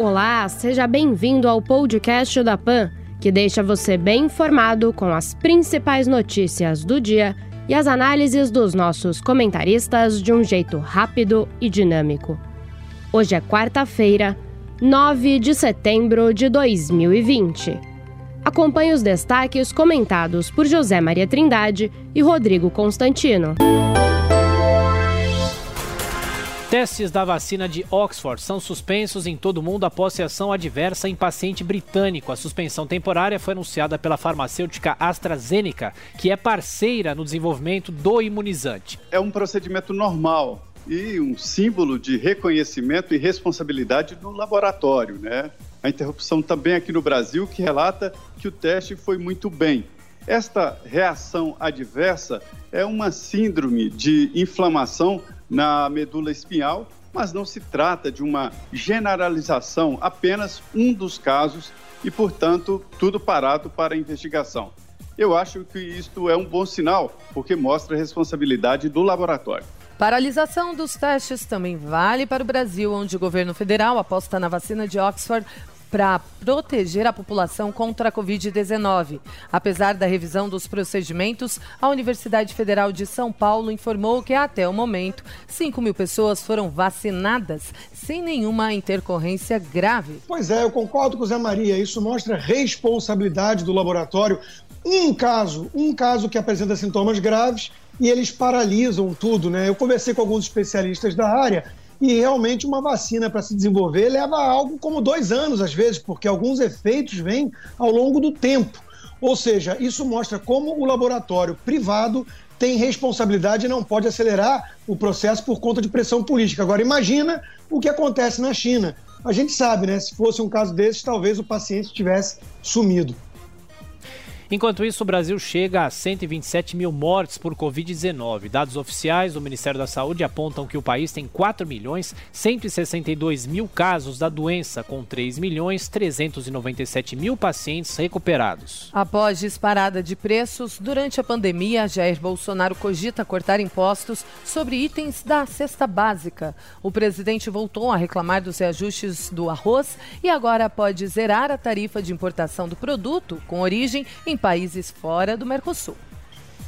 Olá, seja bem-vindo ao podcast da Pan, que deixa você bem informado com as principais notícias do dia e as análises dos nossos comentaristas de um jeito rápido e dinâmico. Hoje é quarta-feira, 9 de setembro de 2020. Acompanhe os destaques comentados por José Maria Trindade e Rodrigo Constantino. Testes da vacina de Oxford são suspensos em todo o mundo após reação adversa em paciente britânico. A suspensão temporária foi anunciada pela farmacêutica AstraZeneca, que é parceira no desenvolvimento do imunizante. É um procedimento normal e um símbolo de reconhecimento e responsabilidade do laboratório, né? A interrupção também aqui no Brasil que relata que o teste foi muito bem. Esta reação adversa é uma síndrome de inflamação na medula espinhal, mas não se trata de uma generalização, apenas um dos casos e, portanto, tudo parado para investigação. Eu acho que isto é um bom sinal, porque mostra a responsabilidade do laboratório. Paralisação dos testes também vale para o Brasil, onde o governo federal aposta na vacina de Oxford para proteger a população contra a Covid-19. Apesar da revisão dos procedimentos, a Universidade Federal de São Paulo informou que até o momento 5 mil pessoas foram vacinadas sem nenhuma intercorrência grave. Pois é, eu concordo com o Zé Maria. Isso mostra responsabilidade do laboratório. Um caso, um caso que apresenta sintomas graves e eles paralisam tudo, né? Eu conversei com alguns especialistas da área e realmente uma vacina para se desenvolver leva algo como dois anos, às vezes, porque alguns efeitos vêm ao longo do tempo. Ou seja, isso mostra como o laboratório privado tem responsabilidade e não pode acelerar o processo por conta de pressão política. Agora, imagina o que acontece na China. A gente sabe, né? Se fosse um caso desses, talvez o paciente tivesse sumido. Enquanto isso, o Brasil chega a 127 mil mortes por Covid-19. Dados oficiais do Ministério da Saúde apontam que o país tem 4 milhões 162 mil casos da doença, com 3 milhões 397 mil pacientes recuperados. Após disparada de preços, durante a pandemia, Jair Bolsonaro cogita cortar impostos sobre itens da cesta básica. O presidente voltou a reclamar dos reajustes do arroz e agora pode zerar a tarifa de importação do produto com origem em países fora do Mercosul.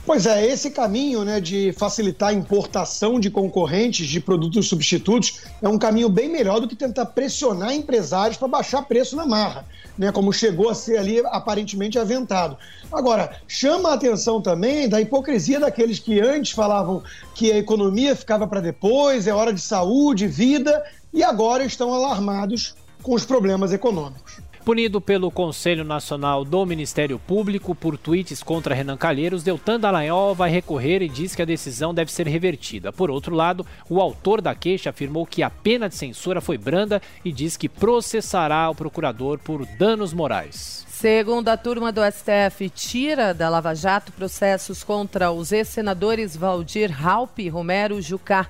Pois é, esse caminho né, de facilitar a importação de concorrentes de produtos substitutos é um caminho bem melhor do que tentar pressionar empresários para baixar preço na marra, né, como chegou a ser ali aparentemente aventado. Agora, chama a atenção também da hipocrisia daqueles que antes falavam que a economia ficava para depois, é hora de saúde, vida, e agora estão alarmados com os problemas econômicos. Punido pelo Conselho Nacional do Ministério Público por tweets contra Renan Calheiros, Deltan Dallagnol vai recorrer e diz que a decisão deve ser revertida. Por outro lado, o autor da queixa afirmou que a pena de censura foi branda e diz que processará o procurador por danos morais. Segunda turma do STF tira da Lava Jato processos contra os ex-senadores Valdir Raup e Romero Jucá.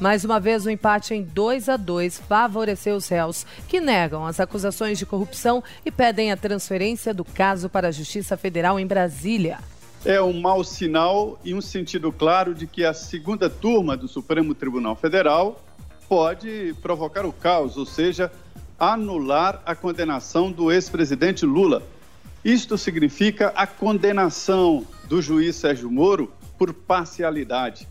Mais uma vez, o empate em 2 a 2 favoreceu os réus, que negam as acusações de corrupção e pedem a transferência do caso para a Justiça Federal em Brasília. É um mau sinal e um sentido claro de que a segunda turma do Supremo Tribunal Federal pode provocar o caos, ou seja, anular a condenação do ex-presidente Lula. Isto significa a condenação do juiz Sérgio Moro por parcialidade.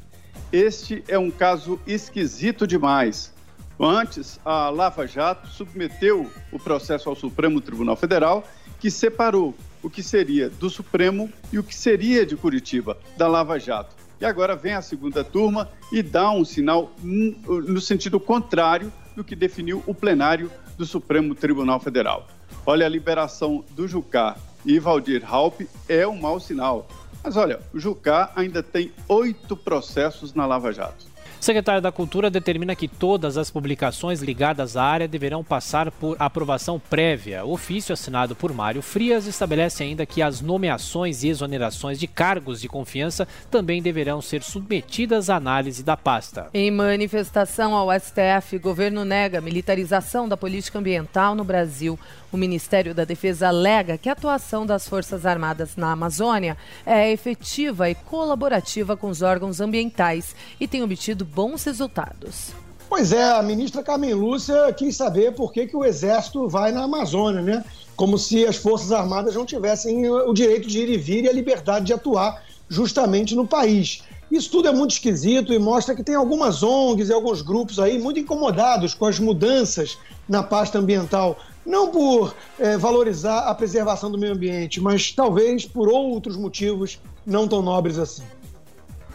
Este é um caso esquisito demais. Antes, a Lava Jato submeteu o processo ao Supremo Tribunal Federal, que separou o que seria do Supremo e o que seria de Curitiba, da Lava Jato. E agora vem a segunda turma e dá um sinal no sentido contrário do que definiu o plenário do Supremo Tribunal Federal. Olha, a liberação do Jucá e Valdir Raup é um mau sinal. Mas olha, o Jucá ainda tem oito processos na Lava Jato. O secretário da Cultura determina que todas as publicações ligadas à área deverão passar por aprovação prévia. O ofício assinado por Mário Frias estabelece ainda que as nomeações e exonerações de cargos de confiança também deverão ser submetidas à análise da pasta. Em manifestação ao STF, governo nega a militarização da política ambiental no Brasil. O Ministério da Defesa alega que a atuação das Forças Armadas na Amazônia é efetiva e colaborativa com os órgãos ambientais e tem obtido bons resultados. Pois é, a ministra Carmen Lúcia quis saber por que, que o Exército vai na Amazônia, né? Como se as Forças Armadas não tivessem o direito de ir e vir e a liberdade de atuar justamente no país. Isso tudo é muito esquisito e mostra que tem algumas ONGs e alguns grupos aí muito incomodados com as mudanças na pasta ambiental. Não por é, valorizar a preservação do meio ambiente, mas talvez por outros motivos não tão nobres assim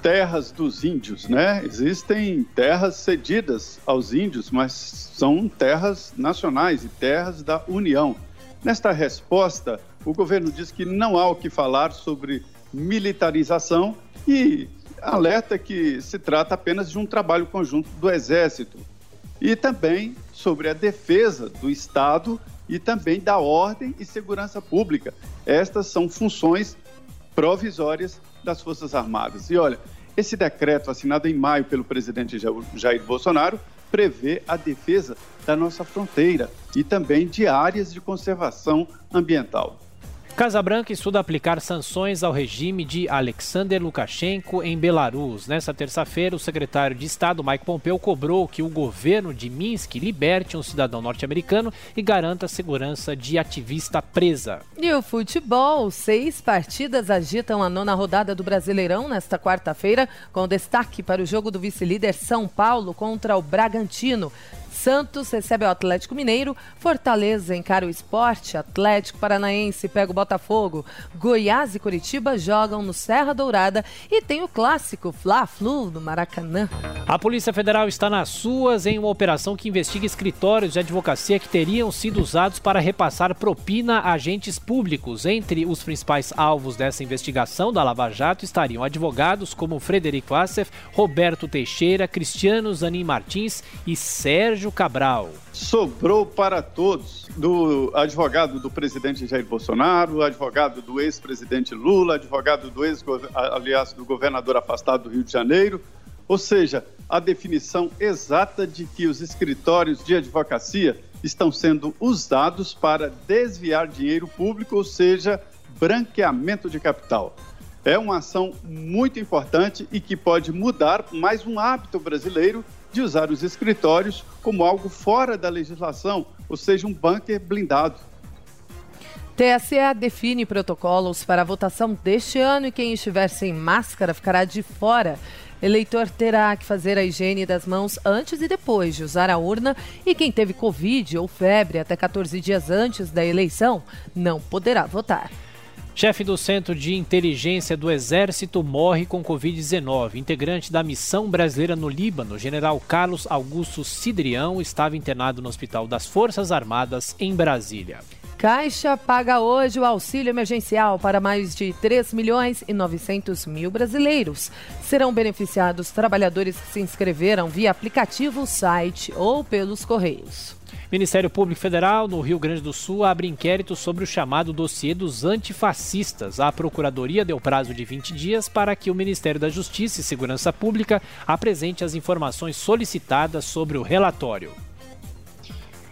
terras dos índios, né? Existem terras cedidas aos índios, mas são terras nacionais e terras da União. Nesta resposta, o governo diz que não há o que falar sobre militarização e alerta que se trata apenas de um trabalho conjunto do Exército e também sobre a defesa do Estado e também da ordem e segurança pública. Estas são funções provisórias das Forças Armadas. E olha, esse decreto assinado em maio pelo presidente Jair Bolsonaro prevê a defesa da nossa fronteira e também de áreas de conservação ambiental. Casa Branca estuda aplicar sanções ao regime de Alexander Lukashenko em Belarus. Nessa terça-feira, o secretário de Estado, Mike Pompeo, cobrou que o governo de Minsk liberte um cidadão norte-americano e garanta a segurança de ativista presa. E o futebol, seis partidas agitam a nona rodada do Brasileirão nesta quarta-feira, com destaque para o jogo do vice-líder São Paulo contra o Bragantino. Santos recebe o Atlético Mineiro, Fortaleza encara o esporte, Atlético Paranaense pega o Botafogo, Goiás e Curitiba jogam no Serra Dourada e tem o clássico Fla-Flu no Maracanã. A Polícia Federal está nas suas em uma operação que investiga escritórios de advocacia que teriam sido usados para repassar propina a agentes públicos. Entre os principais alvos dessa investigação da Lava Jato estariam advogados como Frederico Assef, Roberto Teixeira, Cristiano Zanin Martins e Sérgio Sérgio Cabral. Sobrou para todos, do advogado do presidente Jair Bolsonaro, advogado do ex-presidente Lula, advogado do ex aliás, do governador afastado do Rio de Janeiro, ou seja, a definição exata de que os escritórios de advocacia estão sendo usados para desviar dinheiro público, ou seja, branqueamento de capital. É uma ação muito importante e que pode mudar mais um hábito brasileiro de usar os escritórios como algo fora da legislação, ou seja, um bunker blindado. TSE define protocolos para a votação deste ano e quem estiver sem máscara ficará de fora. Eleitor terá que fazer a higiene das mãos antes e depois de usar a urna e quem teve Covid ou febre até 14 dias antes da eleição não poderá votar. Chefe do Centro de Inteligência do Exército morre com Covid-19. Integrante da missão brasileira no Líbano, general Carlos Augusto Cidrião, estava internado no Hospital das Forças Armadas, em Brasília. Caixa paga hoje o auxílio emergencial para mais de 3 milhões e 900 mil brasileiros. Serão beneficiados trabalhadores que se inscreveram via aplicativo, site ou pelos correios. Ministério Público Federal, no Rio Grande do Sul, abre inquérito sobre o chamado dossiê dos antifascistas. A Procuradoria deu prazo de 20 dias para que o Ministério da Justiça e Segurança Pública apresente as informações solicitadas sobre o relatório.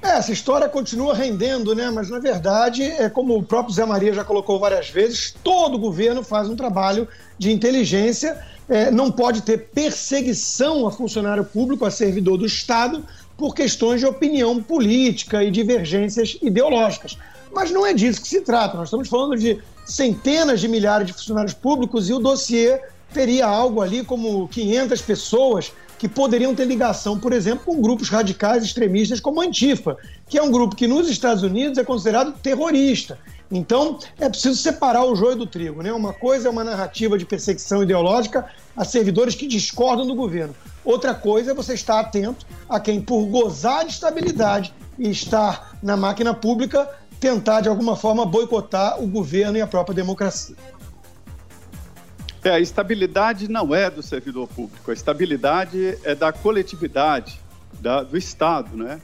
É, essa história continua rendendo, né? Mas na verdade, é como o próprio Zé Maria já colocou várias vezes, todo governo faz um trabalho de inteligência. É, não pode ter perseguição a funcionário público, a servidor do Estado, por questões de opinião política e divergências ideológicas. Mas não é disso que se trata. Nós estamos falando de centenas de milhares de funcionários públicos e o dossiê teria algo ali como 500 pessoas que poderiam ter ligação, por exemplo, com grupos radicais extremistas como a Antifa, que é um grupo que nos Estados Unidos é considerado terrorista. Então, é preciso separar o joio do trigo. Né? Uma coisa é uma narrativa de perseguição ideológica a servidores que discordam do governo. Outra coisa é você estar atento a quem, por gozar de estabilidade e estar na máquina pública, tentar de alguma forma boicotar o governo e a própria democracia. É, a estabilidade não é do servidor público, a estabilidade é da coletividade, da, do Estado, né?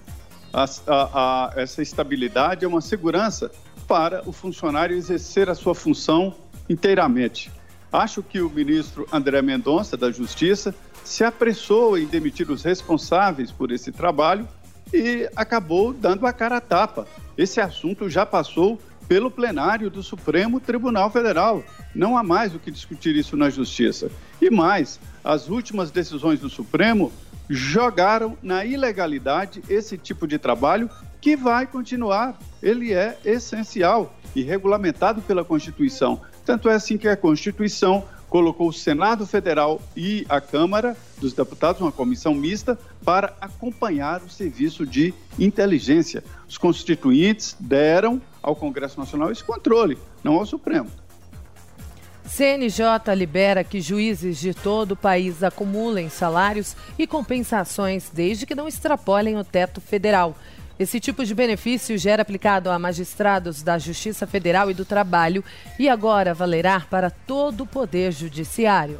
A, a, a, essa estabilidade é uma segurança para o funcionário exercer a sua função inteiramente. Acho que o ministro André Mendonça, da Justiça, se apressou em demitir os responsáveis por esse trabalho e acabou dando a cara a tapa. Esse assunto já passou pelo plenário do Supremo Tribunal Federal. Não há mais o que discutir isso na Justiça. E mais, as últimas decisões do Supremo jogaram na ilegalidade esse tipo de trabalho que vai continuar. Ele é essencial e regulamentado pela Constituição. Tanto é assim que a Constituição colocou o Senado Federal e a Câmara dos Deputados, uma comissão mista, para acompanhar o serviço de inteligência. Os constituintes deram ao Congresso Nacional esse controle, não ao Supremo. CNJ libera que juízes de todo o país acumulem salários e compensações desde que não extrapolem o teto federal. Esse tipo de benefício já era aplicado a magistrados da Justiça Federal e do Trabalho e agora valerá para todo o Poder Judiciário.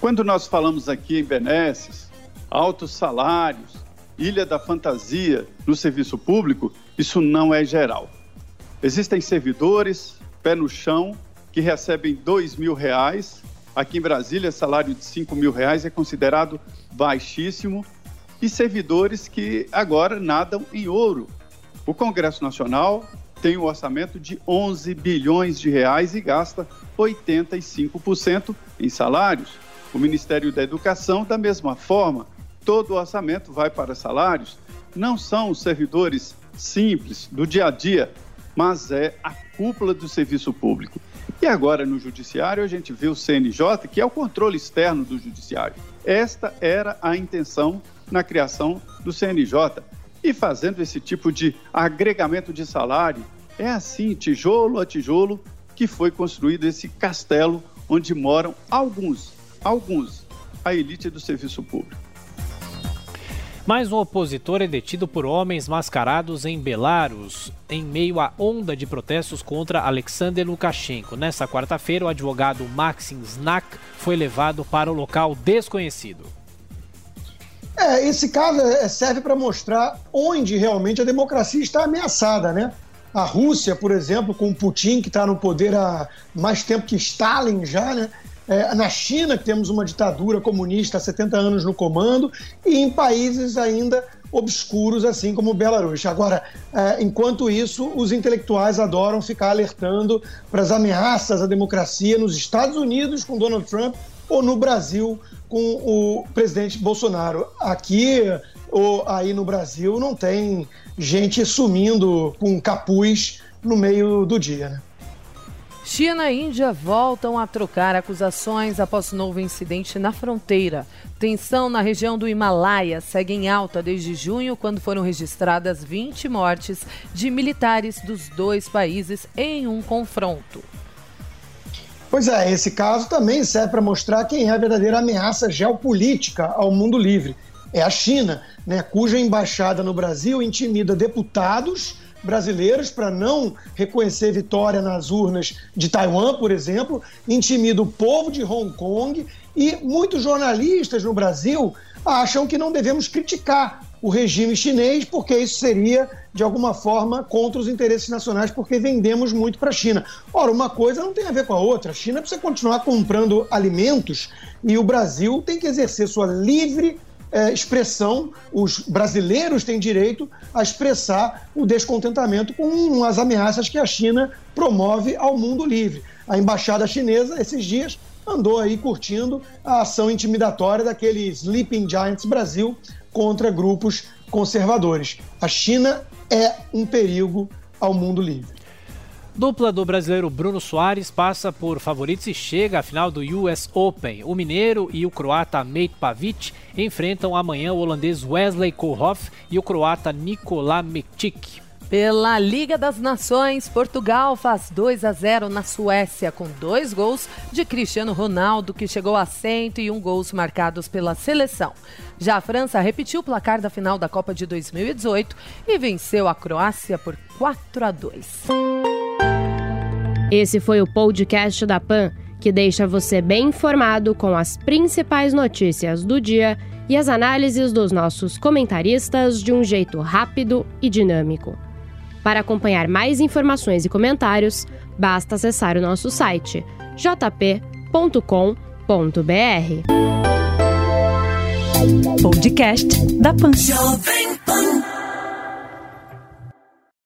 Quando nós falamos aqui em benesses, altos salários, ilha da fantasia no serviço público, isso não é geral. Existem servidores, pé no chão, que recebem dois mil reais. Aqui em Brasília, salário de cinco mil reais é considerado baixíssimo e servidores que agora nadam em ouro. O Congresso Nacional tem um orçamento de 11 bilhões de reais e gasta 85% em salários. O Ministério da Educação, da mesma forma, todo o orçamento vai para salários. Não são os servidores simples do dia a dia, mas é a cúpula do serviço público. E agora no judiciário a gente vê o CNJ, que é o controle externo do judiciário. Esta era a intenção na criação do CNJ. E fazendo esse tipo de agregamento de salário, é assim, tijolo a tijolo, que foi construído esse castelo onde moram alguns, alguns, a elite do serviço público. Mais um opositor é detido por homens mascarados em Belarus, em meio à onda de protestos contra Alexander Lukashenko. Nessa quarta-feira, o advogado Maxim Znak foi levado para o local desconhecido. É, esse caso é, serve para mostrar onde realmente a democracia está ameaçada, né? A Rússia, por exemplo, com Putin, que está no poder há mais tempo que Stalin já, né? É, na China, que temos uma ditadura comunista há 70 anos no comando, e em países ainda obscuros, assim como Belarus. Agora, é, enquanto isso, os intelectuais adoram ficar alertando para as ameaças à democracia nos Estados Unidos com Donald Trump ou no Brasil com o presidente Bolsonaro. Aqui ou aí no Brasil não tem gente sumindo com capuz no meio do dia. Né? China e Índia voltam a trocar acusações após novo incidente na fronteira. Tensão na região do Himalaia segue em alta desde junho, quando foram registradas 20 mortes de militares dos dois países em um confronto. Pois é, esse caso também serve para mostrar quem é a verdadeira ameaça geopolítica ao mundo livre. É a China, né, cuja embaixada no Brasil intimida deputados brasileiros para não reconhecer vitória nas urnas de Taiwan, por exemplo, intimida o povo de Hong Kong e muitos jornalistas no Brasil acham que não devemos criticar o regime chinês, porque isso seria, de alguma forma, contra os interesses nacionais, porque vendemos muito para a China. Ora, uma coisa não tem a ver com a outra. A China precisa continuar comprando alimentos e o Brasil tem que exercer sua livre é, expressão, os brasileiros têm direito a expressar o descontentamento com as ameaças que a China promove ao mundo livre. A embaixada chinesa, esses dias, andou aí curtindo a ação intimidatória daquele Sleeping Giants Brasil contra grupos conservadores. A China é um perigo ao mundo livre. Dupla do brasileiro Bruno Soares passa por favoritos e chega à final do US Open. O mineiro e o croata Mate Pavic enfrentam amanhã o holandês Wesley Koolhof e o croata Nikola Mektic. Pela Liga das Nações, Portugal faz 2 a 0 na Suécia, com dois gols de Cristiano Ronaldo, que chegou a 101 gols marcados pela seleção. Já a França repetiu o placar da final da Copa de 2018 e venceu a Croácia por 4 a 2. Esse foi o podcast da PAN que deixa você bem informado com as principais notícias do dia e as análises dos nossos comentaristas de um jeito rápido e dinâmico. Para acompanhar mais informações e comentários, basta acessar o nosso site jp.com.br. Podcast da Pan.